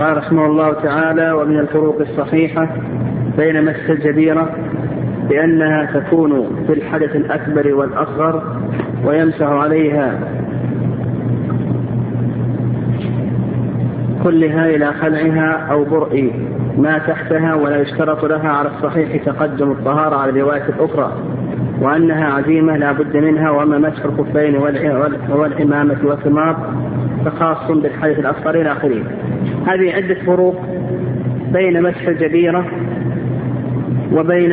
قال رحمه الله تعالى ومن الفروق الصحيحة بين مس الجبيرة بأنها تكون في الحدث الأكبر والأصغر ويمسح عليها كلها إلى خلعها أو برء ما تحتها ولا يشترط لها على الصحيح تقدم الطهارة على الرواية الأخرى. وأنها عزيمة لا بد منها وأما مسح الخفين والعمامة والثمار فخاص بالحدث الأصغر إلى آخره. هذه عدة فروق بين مسح الجبيرة وبين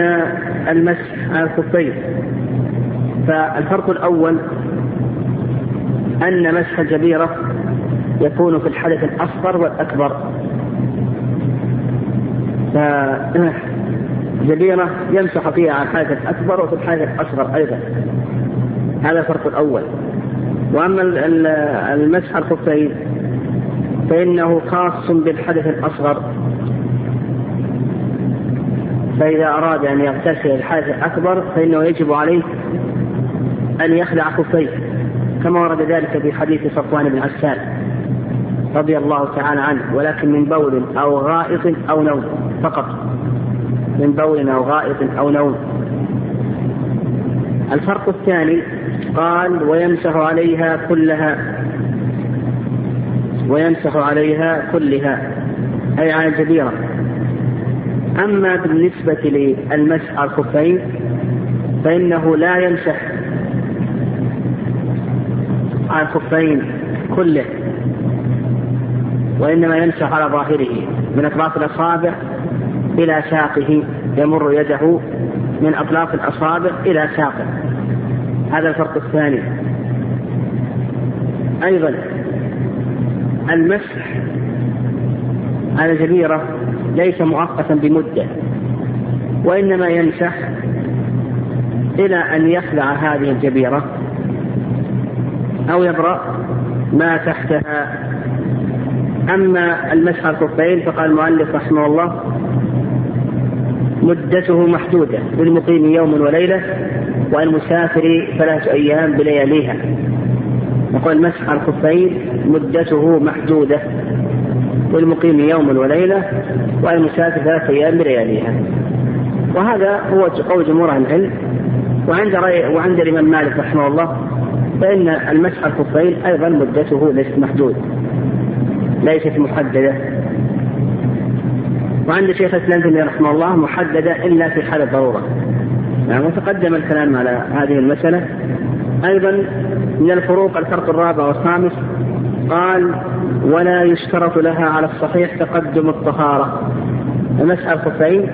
المسح على الخفين. فالفرق الأول أن مسح الجبيرة يكون في الحدث الأصغر والأكبر. فجبيرة يمسح فيها على الحدث الأكبر وفي الحدث الأصغر أيضا. هذا الفرق الأول. وأما المسح الخفين فإنه خاص بالحدث الأصغر. فإذا أراد أن يغتسل الحدث الأكبر فإنه يجب عليه أن يخلع خفيه كما ورد ذلك في حديث صفوان بن عسال رضي الله تعالى عنه ولكن من بول أو غائط أو نوم فقط. من بول أو غائط أو نوم. الفرق الثاني قال ويمسح عليها كلها ويمسح عليها كلها أي على الجبيرة أما بالنسبة للمسح على الخفين فإنه لا يمسح على الخفين كله وإنما يمسح على ظاهره من أطراف الأصابع إلى ساقه يمر يده من أطراف الأصابع إلى ساقه. هذا الفرق الثاني. أيضا المسح على الجبيرة ليس مؤقتا بمدة وإنما يمسح إلى أن يخلع هذه الجبيرة أو يبرأ ما تحتها. أما المسح على الخفين فقال المؤلف رحمه الله مدته محدودة للمقيم يوم وليلة والمسافر ثلاثة أيام بلياليها. يقول على الخفين مدته محدودة للمقيم يوم وليلة والمسافر ثلاثة أيام بلياليها. وهذا هو قول جمهور أهل العلم. وعند رأي وعند الإمام مالك رحمه الله فإن المسح الخفين أيضا مدته ليست محدود ليست محددة. وعند شيخ الإسلام ابن رحمه الله محددة إلا في حال الضرورة. نعم وتقدم الكلام على هذه المسألة. أيضا من الفروق الفرق الرابع والخامس قال ولا يشترط لها على الصحيح تقدم الطهارة. المسألة الخفين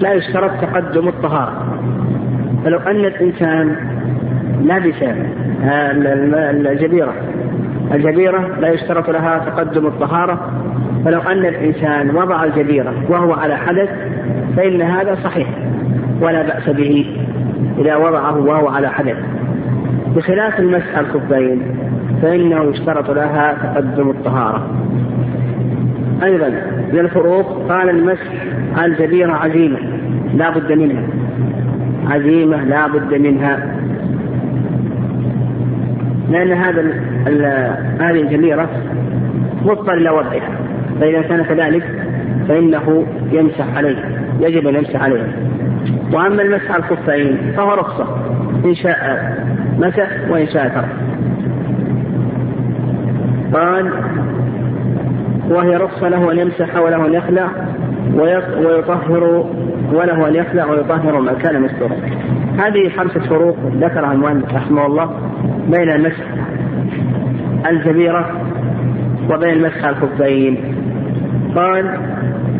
لا يشترط تقدم الطهارة. فلو أن الإنسان لبس الجبيرة الجبيرة لا يشترط لها تقدم الطهارة فلو أن الإنسان وضع الجبيرة وهو على حدث فإن هذا صحيح ولا بأس به إذا وضعه وهو على حدث. بخلاف المسح الخفين فإنه يشترط لها تقدم الطهارة. أيضا من الفروق قال المسح الجبيرة عزيمة لا بد منها. عزيمة لا بد منها. لأن هذا هذه الجميرة مضطر إلى وضعها فإذا كان كذلك فإنه يمسح عليه يجب أن يمسح عليه وأما المسح على الخفين فهو رخصة إن شاء مسح وإن شاء ترك. قال وهي رخصة له أن يمسح وله أن يخلع ويطهر وله أن يخلع ويطهر ما كان مستورا هذه خمسة فروق ذكرها المؤلف رحمه الله. بين المسح الجبيرة وبين المسح الخفين قال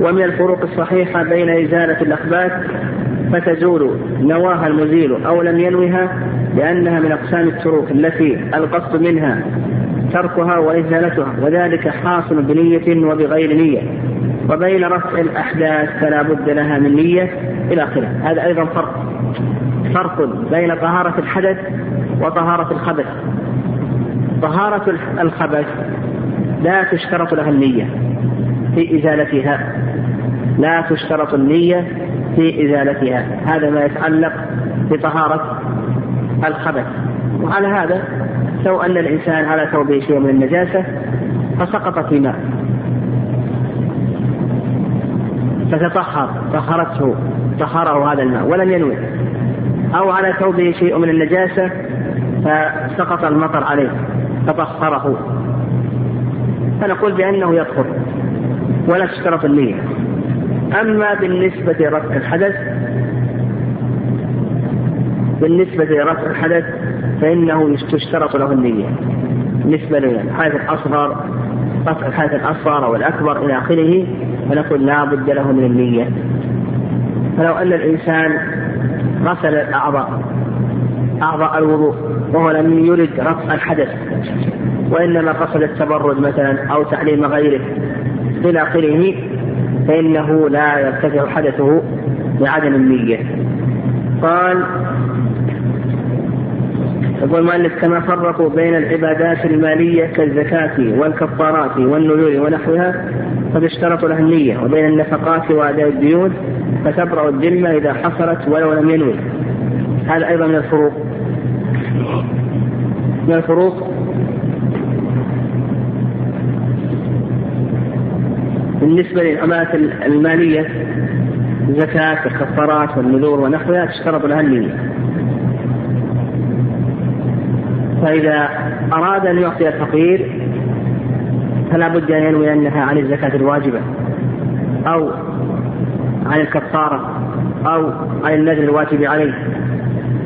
ومن الفروق الصحيحة بين إزالة الأخبات فتزول نواها المزيل أو لم ينوها لأنها من أقسام التروك التي القصد منها تركها وإزالتها وذلك حاصل بنية وبغير نية وبين رفع الأحداث فلا بد لها من نية إلى آخره. هذا أيضا فرق فرق بين طهارة الحدث وطهارة الخبث. طهارة الخبث لا تشترط لها النية في إزالتها. لا تشترط النية في إزالتها. هذا ما يتعلق بطهارة الخبث. وعلى هذا لو أن الإنسان على ثوبه شيء من النجاسة فسقط في ماء. فتطهر طهرته طهره هذا الماء ولم ينوي. أو على ثوبه شيء من النجاسة فسقط المطر عليه فطهره. فنقول بأنه يطهر ولا تشترط النية. أما بالنسبة لرفع الحدث بالنسبة لرفع الحدث فإنه تشترط له النية. بالنسبة للحدث الأصغر رفع الحدث الأصغر أو الأكبر إلى آخره فنقول لا بد له من النية. فلو أن الإنسان غسل الأعضاء أعضاء الوضوء وهو لم يرد رفع الحدث وإنما قصد التبرد مثلا أو تعليم غيره. إلى آخره فإنه لا يرتفع حدثه لعدم النية. قال يقول المؤلف كما فرقوا بين العبادات المالية كالزكاة والكفارات والنذور ونحوها قد اشترطوا لها النية وبين النفقات وأداء الديون فتبرأ الذمة إذا حصلت ولو لم ينوي. هذا أيضا من الفروق. من الفروق. بالنسبة للعملات المالية الزكاة الكفارات والنذور ونحوها تشترط لها النية. فإذا أراد أن يعطي الفقير فلا بد أن ينوي أنها عن الزكاة الواجبة أو عن الكفارة أو عن النذر الواجب عليه.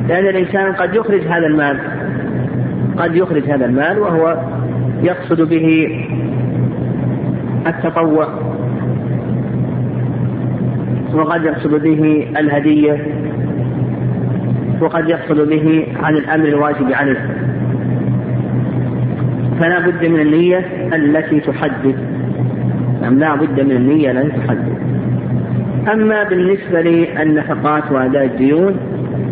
لأن الإنسان قد يخرج هذا المال قد يخرج هذا المال وهو يقصد به التطوع وقد يقصد به الهدية وقد يقصد به عن الأمر الواجب عليه. فلا بد من النية التي تحدد. نعم لا بد من النية التي تحدد. أما بالنسبة للنفقات وأداء الديون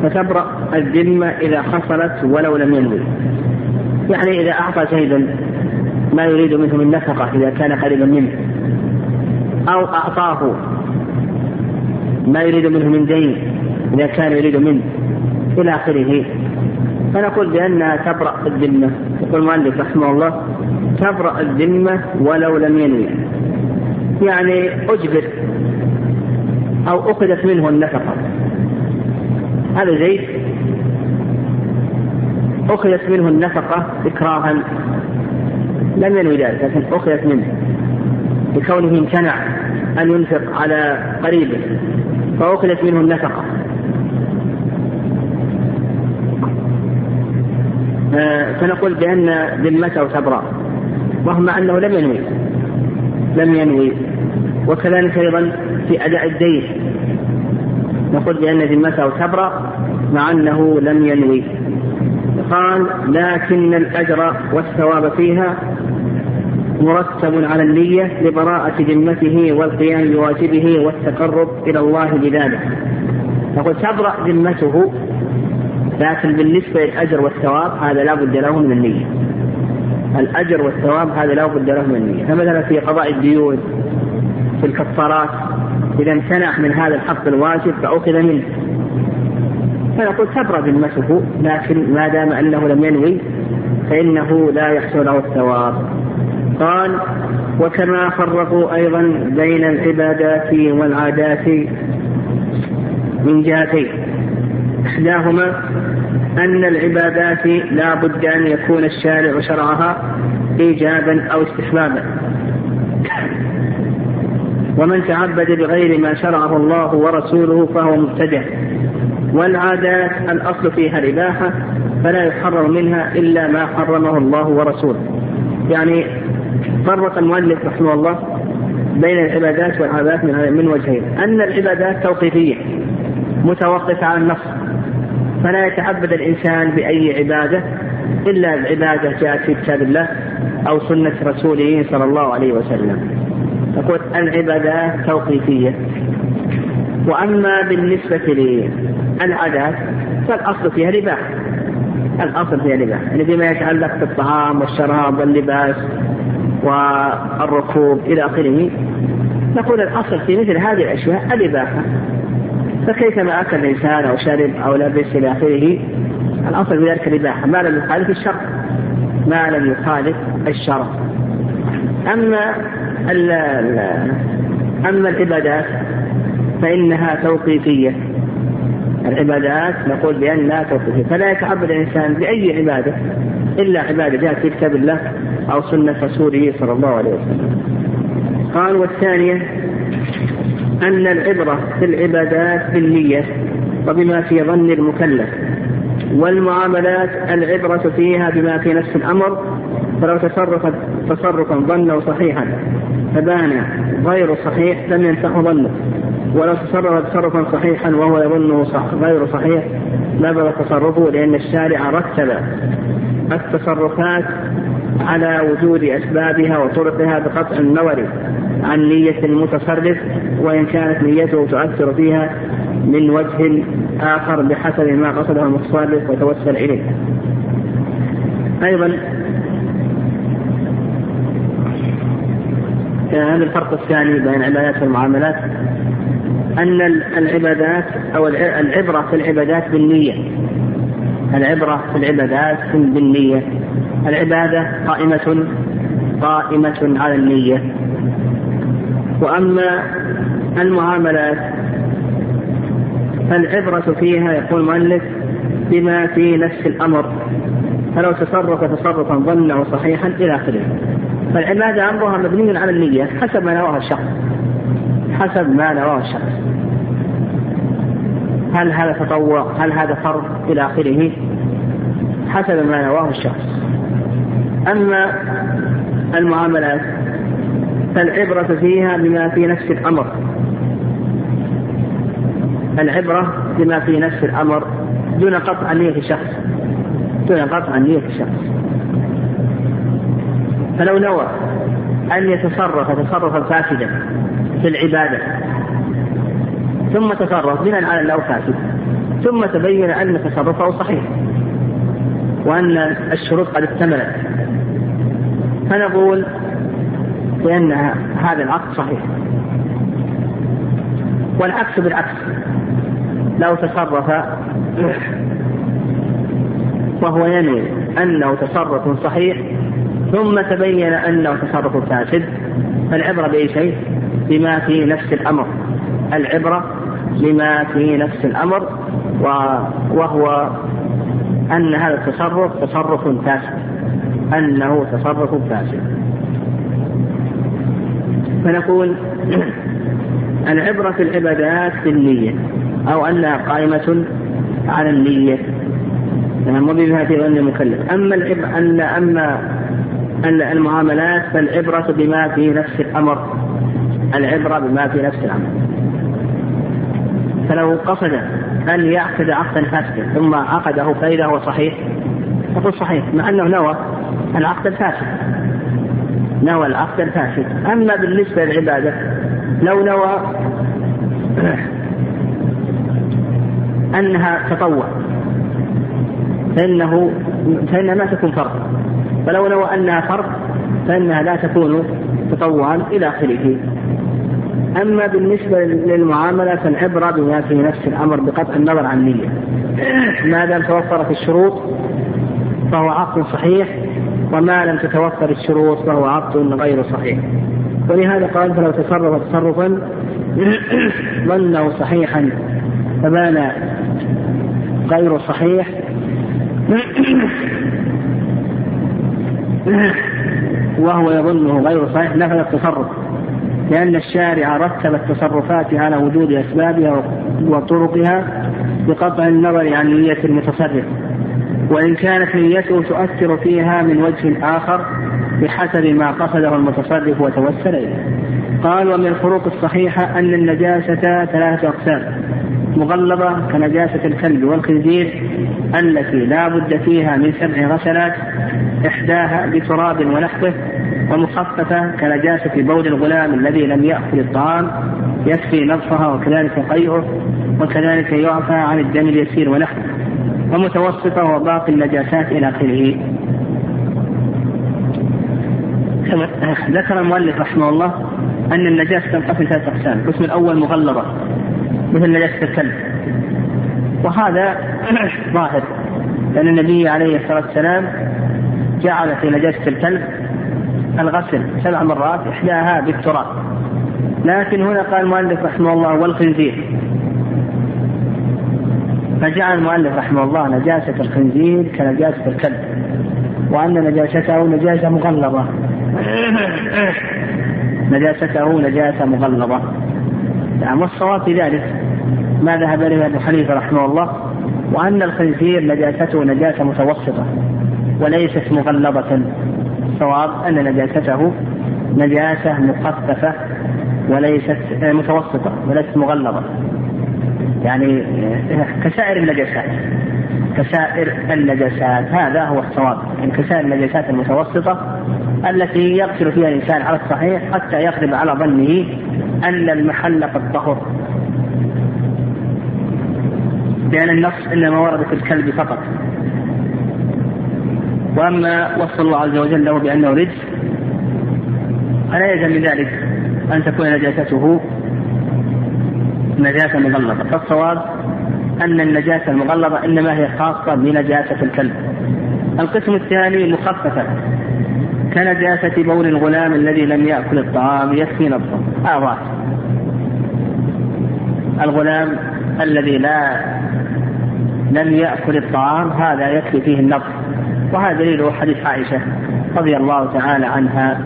فتبرأ الذمة إذا حصلت ولو لم ينوي. يعني إذا أعطى زيدا ما يريد منه من نفقة إذا كان قريبا منه. أو أعطاه ما يريد منه من دين إذا كان يريد منه. إلى آخره. فنقول بأنها تبرأ الذمة. يقول المؤلف رحمه الله تبرأ الذمة ولو لم ينوي. يعني أجبر أو أخذت منه النفقة. هذا زيد أخذت منه النفقة إكراها. لم ينوي ذلك لكن أخذت منه. لكونه امتنع أن ينفق على قريبه فأخذت منه النفقة. آه، فنقول بأن ذمته تبرأ وهم أنه لم ينوي. لم ينوي. وكذلك أيضا في أداء الدين. نقول بأن ذمته تبرأ مع أنه لم ينوي. قال لكن الأجر والثواب فيها مرتب على النية لبراءة ذمته والقيام بواجبه والتقرب إلى الله بذلك. نقول تبرأ ذمته لكن بالنسبة للأجر والثواب هذا لا بد له من النية. الأجر والثواب هذا لا بد له من النية. فمثلا في قضاء الديون في الكفارات إذا امتنع من هذا الحق الواجب فأخذ منه. فنقول تبرأ ذمته لكن ما دام أنه لم ينوي فإنه لا يحصل له الثواب. قال وكما فرقوا أيضا بين العبادات والعادات من جهتين. إحداهما أن العبادات لا بد أن يكون الشارع شرعها إيجابا أو استحبابا. ومن تعبد بغير ما شرعه الله ورسوله فهو مبتدع. والعادات الأصل فيها الإباحة فلا يحرم منها إلا ما حرمه الله ورسوله. يعني فرق المؤلف رحمه الله بين العبادات والعادات من وجهين. أن العبادات توقيفية متوقفة على النص. فلا يتعبد الإنسان بأي عبادة إلا العبادة جاءت في كتاب الله أو سنة رسوله صلى الله عليه وسلم. تقول العبادات توقيفية. وأما بالنسبة للعادات فالأصل فيها الإباحة الأصل فيها الإباحة يعني فيما يتعلق بالطعام والشراب واللباس والركوب إلى آخره نقول الأصل في مثل هذه الأشياء الإباحة. فكيفما أكل الإنسان أو شرب أو لبس إلى آخره الأصل في ذلك الإباحة. ما لم يخالف الشرع. ما لم يخالف الشرع. أما أما العبادات فإنها توقيفية. العبادات نقول بأنها توقيفية. فلا يتعبد الإنسان بأي عبادة إلا عبادة جاءت في كتاب الله أو سنة رسوله صلى الله عليه وسلم. قال والثانية أن العبرة في العبادات بالنية وبما في ظن المكلف والمعاملات العبرة فيها بما في نفس الأمر فلو تصرف تصرفا ظنه صحيحا فبان غير صحيح لم ينفعه ظنه ولو تصرف تصرفا صحيحا وهو يظنه صح غير صحيح لا تصرفه لأن الشارع رتب التصرفات على وجود أسبابها وطرقها بقطع النظر عن نية المتصرف وإن كانت نيته تؤثر فيها من وجه آخر بحسب ما قصده المتصرف وتوسل إليه. أيضا هذا الفرق الثاني بين العبادات والمعاملات أن العبادات أو العبرة في العبادات بالنية. العبرة في العبادات بالنية. العبادة قائمة قائمة على النية. وأما المعاملات فالعبرة فيها يقول المؤلف بما في نفس الأمر. فلو تصرف تصرفا ظنه صحيحا إلى آخره. فالعبادة أمرها مبني على النية حسب ما نواه الشخص. حسب ما نواه الشخص. هل هذا تطوع؟ هل هذا فرض؟ إلى آخره. حسب ما نواه الشخص. أما المعاملات فالعبرة فيها بما في نفس الأمر. العبرة بما في نفس الأمر دون قطع نية الشخص دون قطع نية الشخص فلو نوى أن يتصرف تصرفا فاسدا في العبادة ثم تصرف بناء على أنه فاسد ثم تبين أن تصرفه صحيح وأن الشروط قد اكتملت فنقول بأن هذا العقد صحيح. والعكس بالعكس لو تصرف وهو ينوي أنه تصرف صحيح ثم تبين أنه تصرف فاسد فالعبرة بأي شيء؟ بما في نفس الأمر. العبرة بما في نفس الأمر وهو أن هذا التصرف تصرف فاسد. أنه تصرف فاسد. فنقول العبرة في العبادات بالنية أو أنها قائمة على النية. نعم وبما في ظن المكلف. أما أن أما المعاملات فالعبرة بما في نفس الأمر. العبرة بما في نفس الأمر. فلو قصد أن يعقد عقدا فاسدا ثم عقده فإذا هو صحيح نقول صحيح مع أنه نوى العقد الفاسد. نوى العقد الفاسد. أما بالنسبة للعبادة لو نوى أنها تطوع فإنه فإنها ما تكون فرض. ولو نوى أنها فرض فإنها لا تكون تطوعا إلى آخره. أما بالنسبة للمعاملة فالعبرة بما في نفس الأمر بقطع النظر عن النية. ما دام توفرت الشروط فهو عقد صحيح وما لم تتوفر الشروط فهو عقد غير صحيح. ولهذا قال فلو تصرف تصرفا ظنه صحيحا فبان غير صحيح. وهو يظنه غير صحيح نفذ التصرف لأن الشارع رتب التصرفات على وجود أسبابها وطرقها بقطع النظر عن نية المتصرف وإن كانت نيته تؤثر فيها من وجه آخر بحسب ما قصده المتصرف وتوسل إليه. قال ومن الفروق الصحيحة أن النجاسة ثلاثة أقسام مغلظة كنجاسة الكلب والخنزير التي لا بد فيها من سبع غسلات إحداها بتراب ونحوه ومخففة كنجاسة بول الغلام الذي لم يأكل الطعام يكفي نظفها وكذلك قيئه وكذلك يعفى عن الدم اليسير ونحوه ومتوسطة وباقي النجاسات إلى آخره. ذكر المؤلف رحمه الله أن النجاسة تنقسم ثلاث أقسام، القسم الأول مغلظة مثل نجاسة الكلب وهذا ظاهر. لأن النبي عليه الصلاة والسلام جعل في نجاسة الكلب الغسل سبع مرات إحداها بالتراب. لكن هنا قال المؤلف رحمه الله والخنزير. فجعل المؤلف رحمه الله نجاسة الخنزير كنجاسة الكلب وأن نجاسته نجاسة مغلظة. نجاسته نجاسة مغلظة. نعم والصواب في ذلك ما ذهب إليه أبو حنيفة رحمه الله وأن الخنزير نجاسته نجاسة متوسطة وليست مغلظة. الصواب أن نجاسته نجاسة مخففة وليست متوسطة وليست مغلظة. يعني كسائر النجاسات كسائر النجاسات هذا هو الصواب. يعني كسائر النجاسات المتوسطة التي يغسل فيها الإنسان على الصحيح حتى يغلب على ظنه أن المحل قد طهر. لأن النص إنما ورد في الكلب فقط. وأما وصف الله عز وجل له بأنه رجس فلا يلزم من ذلك أن تكون نجاسته نجاسة مغلظة. فالصواب أن النجاسة المغلظة إنما هي خاصة بنجاسة الكلب. القسم الثاني مخففة كنجاسة بول الغلام الذي لم يأكل الطعام يكفي نظفه هذا الغلام الذي لا لم يأكل الطعام هذا يكفي فيه النظف وهذا دليل حديث عائشة رضي الله تعالى عنها.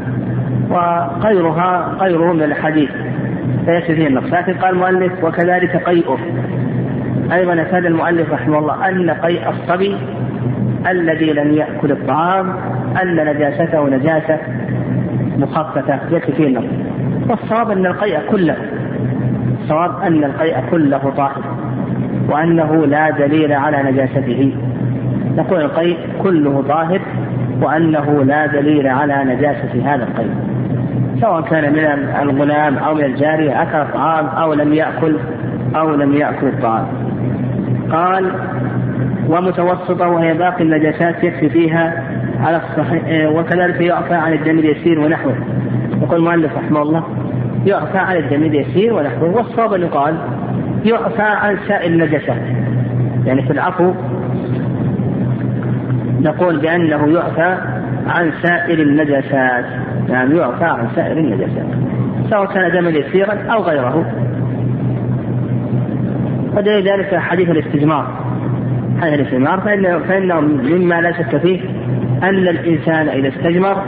وغيرها غيره من الحديث فيكفي فيه النقص. لكن قال المؤلف وكذلك قيئه. أيضا أفاد المؤلف رحمه الله أن قيء الصبي الذي لم يأكل الطعام أن نجاسته نجاسة مخففة يكفي فيه النقص. والصواب أن القيء كله الصواب أن القيء كله طاهر. وأنه لا دليل على نجاسته. نقول القيء كله طاهر وأنه لا دليل على نجاسة هذا القيء سواء كان من الغلام أو من الجارية أكل الطعام أو لم يأكل أو لم يأكل الطعام. قال ومتوسطة وهي باقي النجاسات يكفي فيها على الصحيح وكذلك يعفى عن الدم اليسير ونحوه. يقول المؤلف رحمه الله يعفى عن الدم اليسير ونحوه. والصواب أن يقال يعفى عن سائر النجاسات. يعني في العفو نقول بأنه يعفى عن سائر النجاسات. يعني يعفى عن سائر النجاسات سواء كان دما يسيرا أو غيره. ودليل ذلك حديث الاستجمار. حديث الاستجمار فإنه, فإنه مما لا شك فيه أن الإنسان إذا استجمر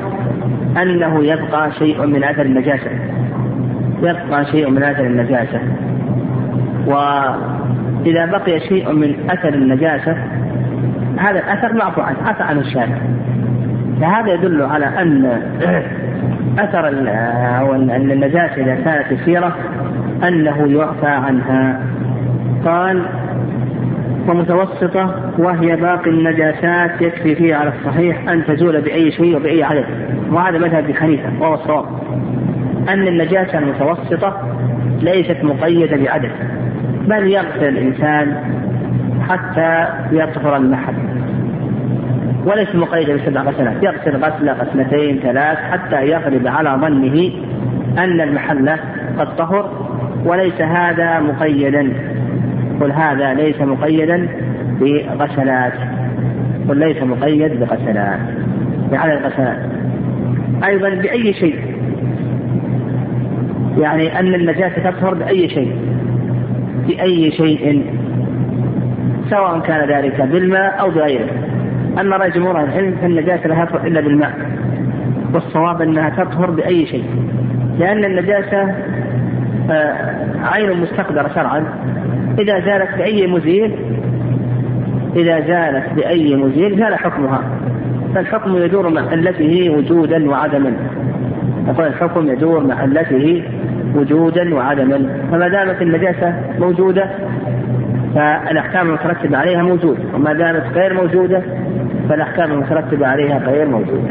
أنه يبقى شيء من أثر النجاسة. يبقى شيء من أثر النجاسة. وإذا بقي شيء من أثر النجاسة هذا الأثر معفو عنه عفى عنه الشارع. فهذا يدل على أن أثر أو أن النجاسة إذا كانت يسيرة أنه يعفى عنها. قال ومتوسطة وهي باقي النجاسات يكفي فيها على الصحيح أن تزول بأي شيء وبأي عدد. وهذا مذهب حنيفة وهو الصواب. أن النجاسة المتوسطة ليست مقيدة بعدد. بل يغسل الإنسان حتى يطهر المحل. وليس مقيدا بسبع غسلات يغسل غسلة غسلتين ثلاث حتى يغلب على ظنه أن المحل قد طهر. وليس هذا مقيدا قل هذا ليس مقيدا بغسلات قل ليس مقيد بغسلات بعدد غسلات أيضا بأي شيء يعني أن النجاسة تطهر بأي شيء. بأي شيء سواء كان ذلك بالماء أو بغيره. أما رأي جمهور العلم فالنجاسة لا تطهر إلا بالماء والصواب أنها تطهر بأي شيء. لأن النجاسة آه، عين مستقدرة شرعا. إذا زالت بأي مزيل إذا زالت بأي مزيل زال حكمها. فالحكم يدور مع علته وجودا وعدما. يقول الحكم يدور مع علته وجودا وعدما. فما دامت النجاسة موجودة فالأحكام المترتبة عليها موجودة وما دامت غير موجودة فالأحكام المترتبة عليها غير موجودة.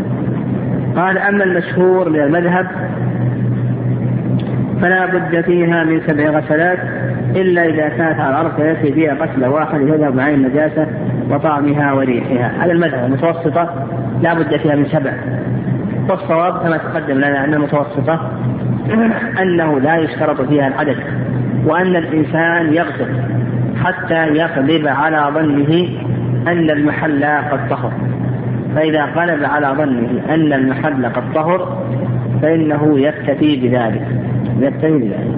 قال أما المشهور من المذهب فلا بد فيها من سبع غسلات إلا إذا كانت على الأرض فيكفي فيها غسلة واحدة يذهب عن النجاسة وطعمها وريحها. هذا المذهب المتوسطة لا بد فيها من سبع. والصواب كما تقدم لنا أن المتوسطة أنه لا يشترط فيها العدد وأن الإنسان يغسل حتى يغلب على ظنه أن المحل قد طهر. فإذا غلب على ظنه أن المحل قد طهر فإنه يكتفي بذلك. يكتفي بذلك.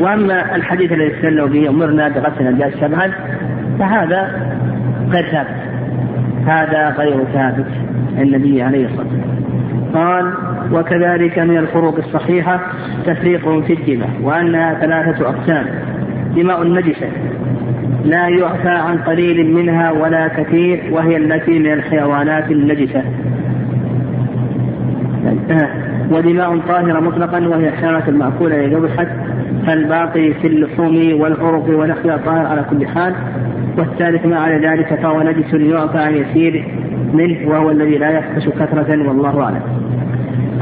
وأما الحديث الذي استدلوا به أمرنا بغسل النجاس سبعا فهذا غير ثابت. هذا غير ثابت النبي عليه الصلاة والسلام. قال وكذلك من الفروق الصحيحة تفريق في الدماء وأنها ثلاثة أقسام دماء النجسة لا يعفى عن قليل منها ولا كثير وهي التي من الحيوانات النجسة. ودماء طاهرة مطلقا وهي الحيوانات المأكولة إذا فالباقي في اللحوم والعرق ونحوها طاهر على كل حال. والثالث ما على ذلك فهو نجس يعفى عن يسير منه وهو الذي لا يفحش كثرة والله أعلم.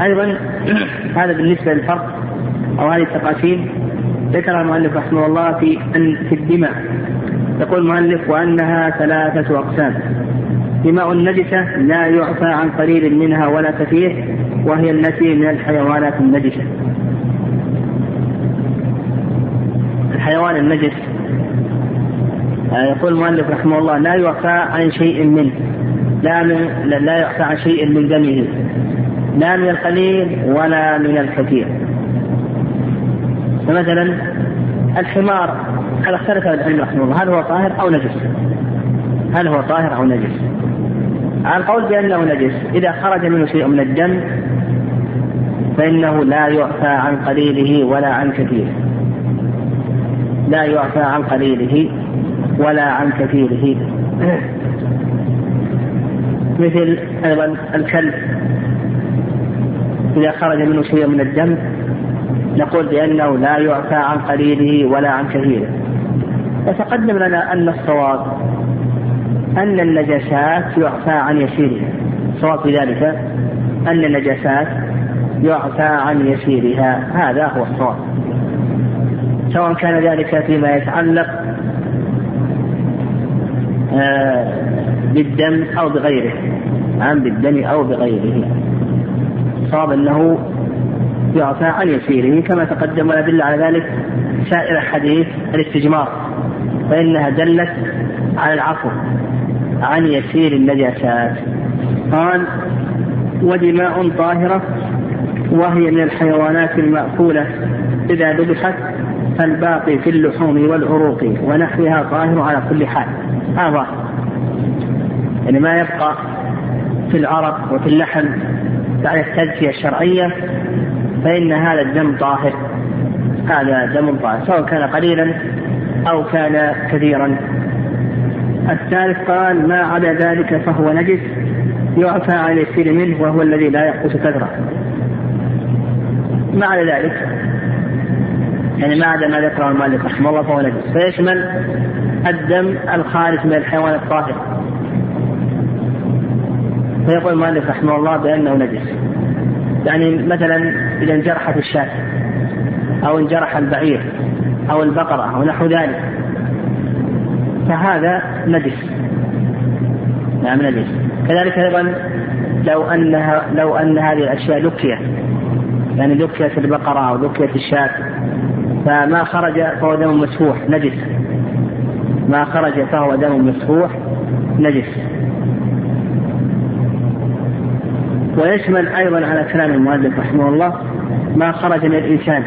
أيضا هذا بالنسبة للفرق أو هذه التقاسيم. ذكر المؤلف رحمه الله في في الدماء. يقول المؤلف وأنها ثلاثة أقسام. دماء النجسة لا يعفى عن قليل منها ولا كثير وهي التي من الحيوانات النجسة. الحيوان النجس يقول المؤلف رحمه الله لا يعفى عن شيء منه لا من لا يعفى عن شيء من دمه لا من القليل ولا من الكثير فمثلا الحمار هذا اختلف العلم رحمه الله هل هو طاهر أو نجس؟ هل هو طاهر أو نجس؟ القول بأنه نجس إذا خرج منه شيء من الدم فإنه لا يعفى عن قليله ولا عن كثيره. لا يعفى عن قليله ولا عن كثيره. مثل أيضا الكلب. إذا خرج منه شيء من الدم نقول بأنه لا يعفى عن قليله ولا عن كثيره. وتقدم لنا أن الصواب أن النجاسات يعفى عن يسيرها. الصواب في ذلك أن النجاسات يعفى عن يسيرها. هذا هو الصواب. سواء كان ذلك فيما يتعلق بالدم أو بغيره. عن بالدم أو بغيره. صاب أنه يعفى عن يسيره كما تقدم ويدل على ذلك سائر حديث الاستجمار فإنها دلت على العفو عن يسير النجاسات قال ودماء طاهرة وهي من الحيوانات المأكولة إذا ذبحت فالباقي في اللحوم والعروق ونحوها طاهر على كل حال. هذا يعني ما يبقى في العرق وفي اللحم بعد التزكية الشرعية فإن هذا الدم طاهر. هذا دم طاهر سواء كان قليلا أو كان كثيرا. الثالث قال ما عدا ذلك فهو نجس يعفى عن اليسير منه وهو الذي لا يحدث كثرة. ما عدا ذلك؟ يعني ما عدا ما ذكره المؤلف رحمه الله فهو نجس. فيشمل الدم الخارج من الحيوان الطاهر. فيقول المؤلف رحمه الله بأنه نجس. يعني مثلا إذا انجرحت الشاة أو انجرح البعير أو البقرة أو نحو ذلك. فهذا نجس. نعم نجس. كذلك أيضا لو أنها لو أن هذه الأشياء لكيت يعني لكيت البقرة أو لكيت الشاة فما خرج فهو دم مسفوح نجس. ما خرج فهو دم مسفوح نجس. ويشمل أيضا على كلام المؤلف رحمه الله ما خرج من الإنسان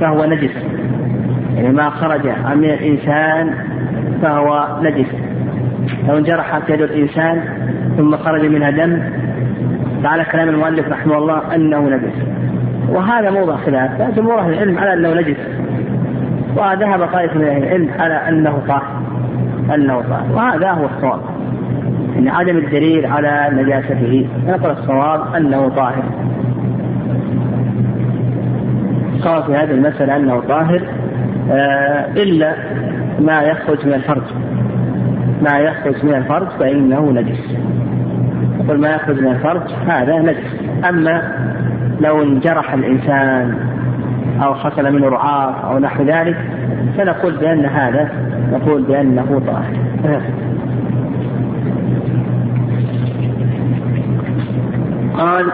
فهو نجس. يعني ما خرج من الإنسان فهو نجس. لو انجرحت يد الإنسان ثم خرج منها دم فعلى كلام المؤلف رحمه الله أنه نجس. وهذا موضع خلاف جمهور أهل العلم على أنه نجس. وذهب طائفة من أهل العلم على أنه طاهر أنه طاهر وهذا هو الصواب. ان عدم الدليل على نجاسته. نقل الصواب أنه طاهر. الصواب في هذه المسألة أنه طاهر آه، إلا ما يخرج من الفرج. ما يخرج من الفرج فإنه نجس. يقول ما يخرج من الفرج هذا نجس. أما لو انجرح الإنسان أو حصل منه رعاف أو نحو ذلك فنقول بأن هذا نقول بأنه طاهر. قال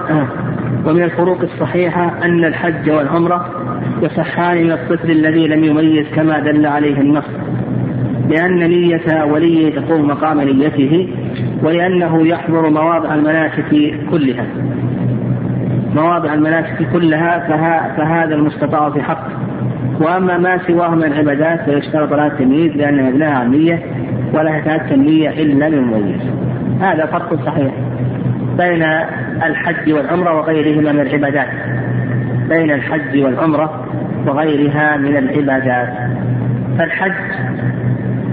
ومن الفروق الصحيحة أن الحج والعمرة يصحان من الطفل الذي لم يميز كما دل عليه النص لأن نية وليه تقوم مقام نيته ولأنه يحضر مواضع المناسك كلها. مواضع المناسك كلها فهذا المستطاع في حقه وأما ما سواه من العبادات فيشترط لها التمييز لأن مبناها نية ولا يتاتى النية إلا للمميز هذا فرق صحيح بين الحج والعمرة وغيرهما من العبادات. بين الحج والعمرة وغيرها من العبادات. فالحج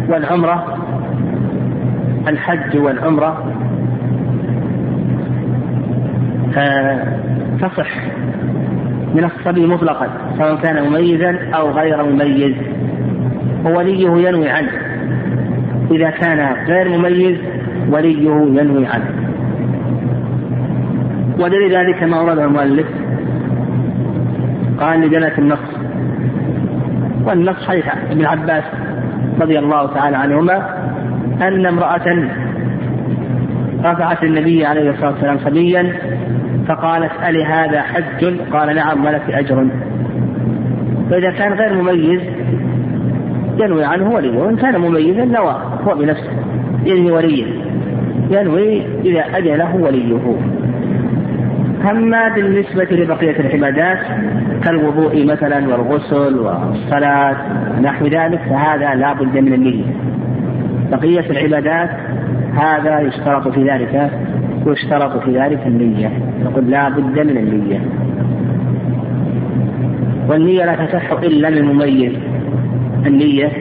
والعمرة الحج والعمرة تصح من الصبي مطلقا سواء كان مميزا أو غير مميز. ووليه ينوي عنه. إذا كان غير مميز وليه ينوي عنه. ودليل ذلك ما ورده المؤلف. قال لدلالة النص والنص صحيح ابن عباس رضي الله تعالى عنهما أن امرأة رفعت النبي عليه الصلاة والسلام صبيا فقالت ألي هذا حج؟ قال نعم ولك أجر. فإذا كان غير مميز ينوي عنه وليه. وإن كان مميزا نوى هو بنفسه. ينوي وليه. ينوي إذا أذن له وليه. أما بالنسبة لبقية العبادات كالوضوء مثلا والغسل والصلاة نحو ذلك فهذا لا بد من النية. بقية العبادات هذا يشترط في ذلك يشترط في ذلك النية. نقول لا بد من النية. والنية لا تصح إلا للمميز. النية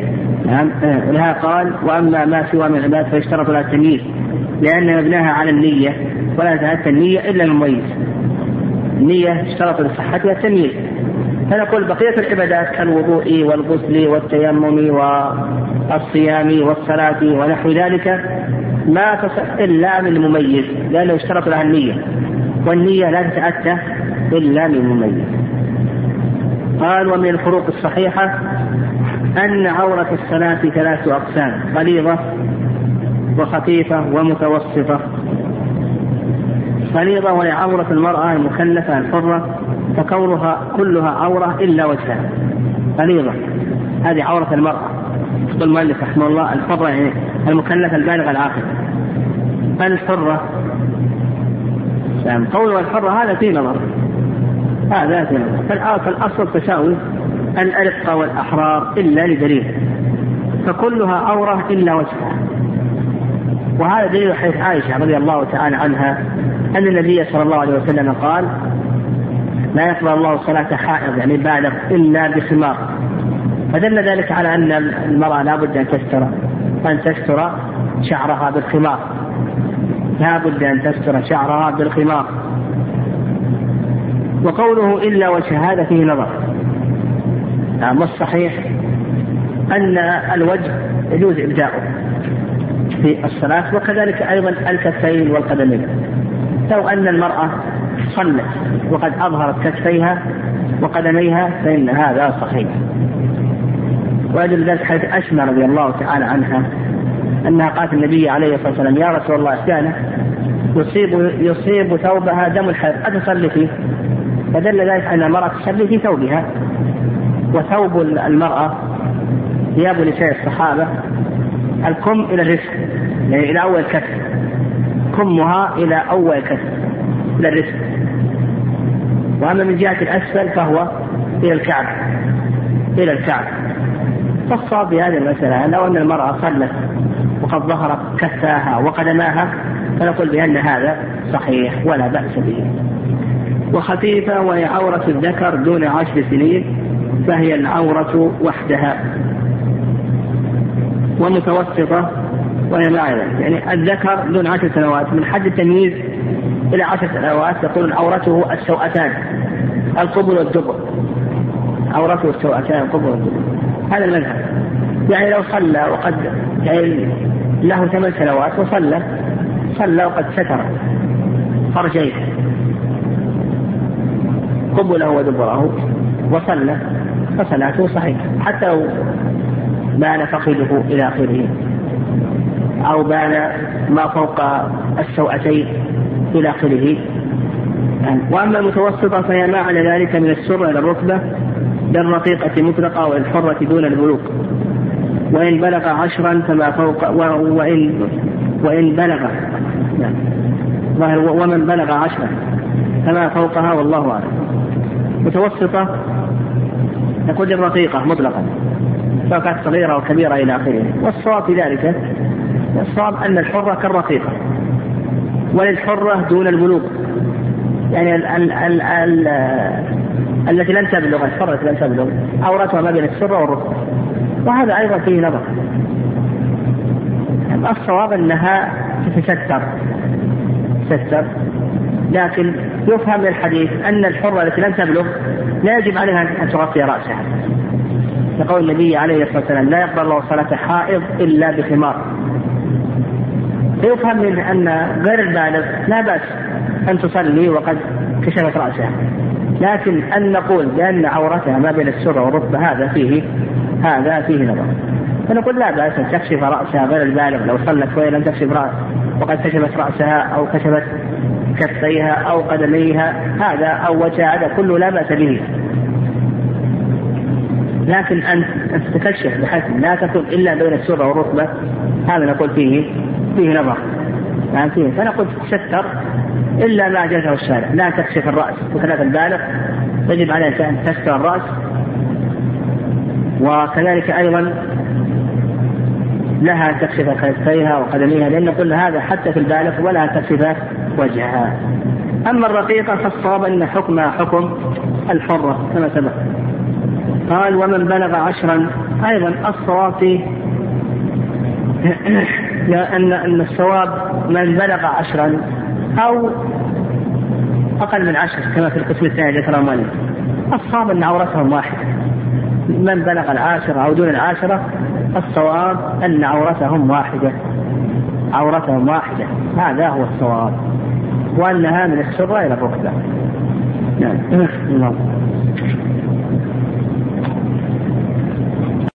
نعم. ولها قال وأما ما سوى من العباد فيشترط لها التمييز لأن مبناها على النية ولا تأتى النية إلا المميز. النية اشترط لصحتها التمييز. فنقول بقية العبادات كالوضوء والغسل والتيمم والصيام والصلاة ونحو ذلك ما تصح إلا من المميز لأنه اشترط لها النية والنية لا تتأتى إلا من المميز. قال ومن الفروق الصحيحة أن عورة الصلاة ثلاث أقسام غليظة وخفيفة ومتوسطة. غليظة وهي عورة المرأة المكلفة الحرة فكونها كلها عورة إلا وجهها. غليظة هذه عورة المرأة. يقول المؤلف رحمه الله الحرة يعني المكلفة البالغة العاقلة الحرة. يعني قولها الحرة هذا في نظر. هذا في نظر. فالأصل تساوي الأرقة والأحرار إلا لدليل. فكلها عورة إلا وجهها. وهذا دليل حديث عائشة رضي الله تعالى عنها أن النبي صلى الله عليه وسلم قال لا يقبل الله صلاة حائض يعني بالغ إلا بخمار فدل ذلك على أن المرأة لابد أن تستر. أن تستر شعرها بالخمار. لابد أن تستر شعرها بالخمار. وقوله إلا هذا فيه نظر. نعم والصحيح أن الوجه يجوز إبداؤه في الصلاة وكذلك أيضا الكفين والقدمين. لو أن المرأة صلت وقد أظهرت كفيها وقدميها فإن هذا صحيح. ويدل ذلك حديث أسمى رضي الله تعالى عنها أنها قالت النبي عليه الصلاة والسلام يا رسول الله كان يصيب يصيب ثوبها دم الحيض. أتصلي فيه. فدل ذلك أن المرأة تصلي في ثوبها. وثوب المرأة ثياب نساء الصحابة. الكم إلى الرزق يعني إلى أول كف. كمها إلى أول كف إلى الرزق. وأما من جهة الأسفل فهو إلى الكعب إلى الكعب فالصواب في هذه المسألة لو أن المرأة صلت وقد ظهرت كفاها وقدماها فنقول بأن هذا صحيح ولا بأس به. وخفيفة وهي عورة الذكر دون عشر سنين فهي العورة وحدها. ومتوسطة وهي ما يعني الذكر دون عشر سنوات من حد التمييز إلى عشر سنوات تكون عورته السوأتان القبل والدبر. عورته السوأتان القبل والدبر. هذا المذهب. يعني لو صلى وقد يعني له ثمان سنوات وصلى صلى وقد ستر فرجيه قبله ودبره وصلى فصلاته صحيحة. حتى لو بان فخذه إلى آخره. أو بان ما فوق السوأتين إلى آخره. وأما المتوسطة فهي ما على ذلك من السر إلى الركبة. بالرقيقة مطلقة والحرة دون البلوغ. وإن بلغ عشرا فما فوق وإن وإن بلغ. ومن بلغ عشرة فما فوقها والله أعلم. متوسطة نقول الرقيقة مطلقا. سواء كانت صغيرة أو كبيرة إلى آخره. والصواب في ذلك الصواب أن الحرة كالرقيقة. وللحرة دون البلوغ. يعني ال ال ال التي لم تبلغ الحرة لم تبلغ عورتها ما بين السرة والركبة وهذا أيضا فيه نظر. الصواب أنها تتستر. تتستر. لكن يفهم من الحديث أن الحرة التي لم تبلغ لا يجب عليها أن تغطي رأسها. لقول النبي عليه الصلاة والسلام لا يقبل الله صلاة حائض إلا بخمار يفهم من أن غير البالغ لا بأس أن تصلي وقد كشفت رأسها. لكن أن نقول بأن عورتها ما بين السرة والركبة هذا فيه هذا فيه نظر. فنقول لا بأس أن تكشف رأسها غير البالغ. لو صلت وهي لم تكشف رأس وقد كشفت رأسها أو كشفت كفيها أو قدميها هذا أو وجهها هذا كله لا بأس به. لكن أن تتكشف بحيث لا تكون إلا بين السرة والركبة هذا نقول فيه فيه نظر. يعني فيه فنقول تستر إلا ما أجازه الشارع. لا تكشف الرأس. بخلاف البالغ يجب عليه أن تستر الرأس. وكذلك أيضا لها تكشف كتفيها وقدميها لأن كل هذا حتى في البالغ ولا تكشف وجهها. أما الرقيقة فالصواب أن حكمها حكم الحرة كما سبق. قال ومن بلغ عشرا. أيضا الصواب أن أن الصواب من بلغ عشرا أو أقل من عشر كما في القسم الثاني ذكر مالك. الصواب أن عورتهم واحدة. من بلغ العاشرة أو دون العاشرة الصواب أن عورتهم واحدة. عورتهم واحدة. هذا هو الصواب. وأنها من السرة إلى الركبة. نعم.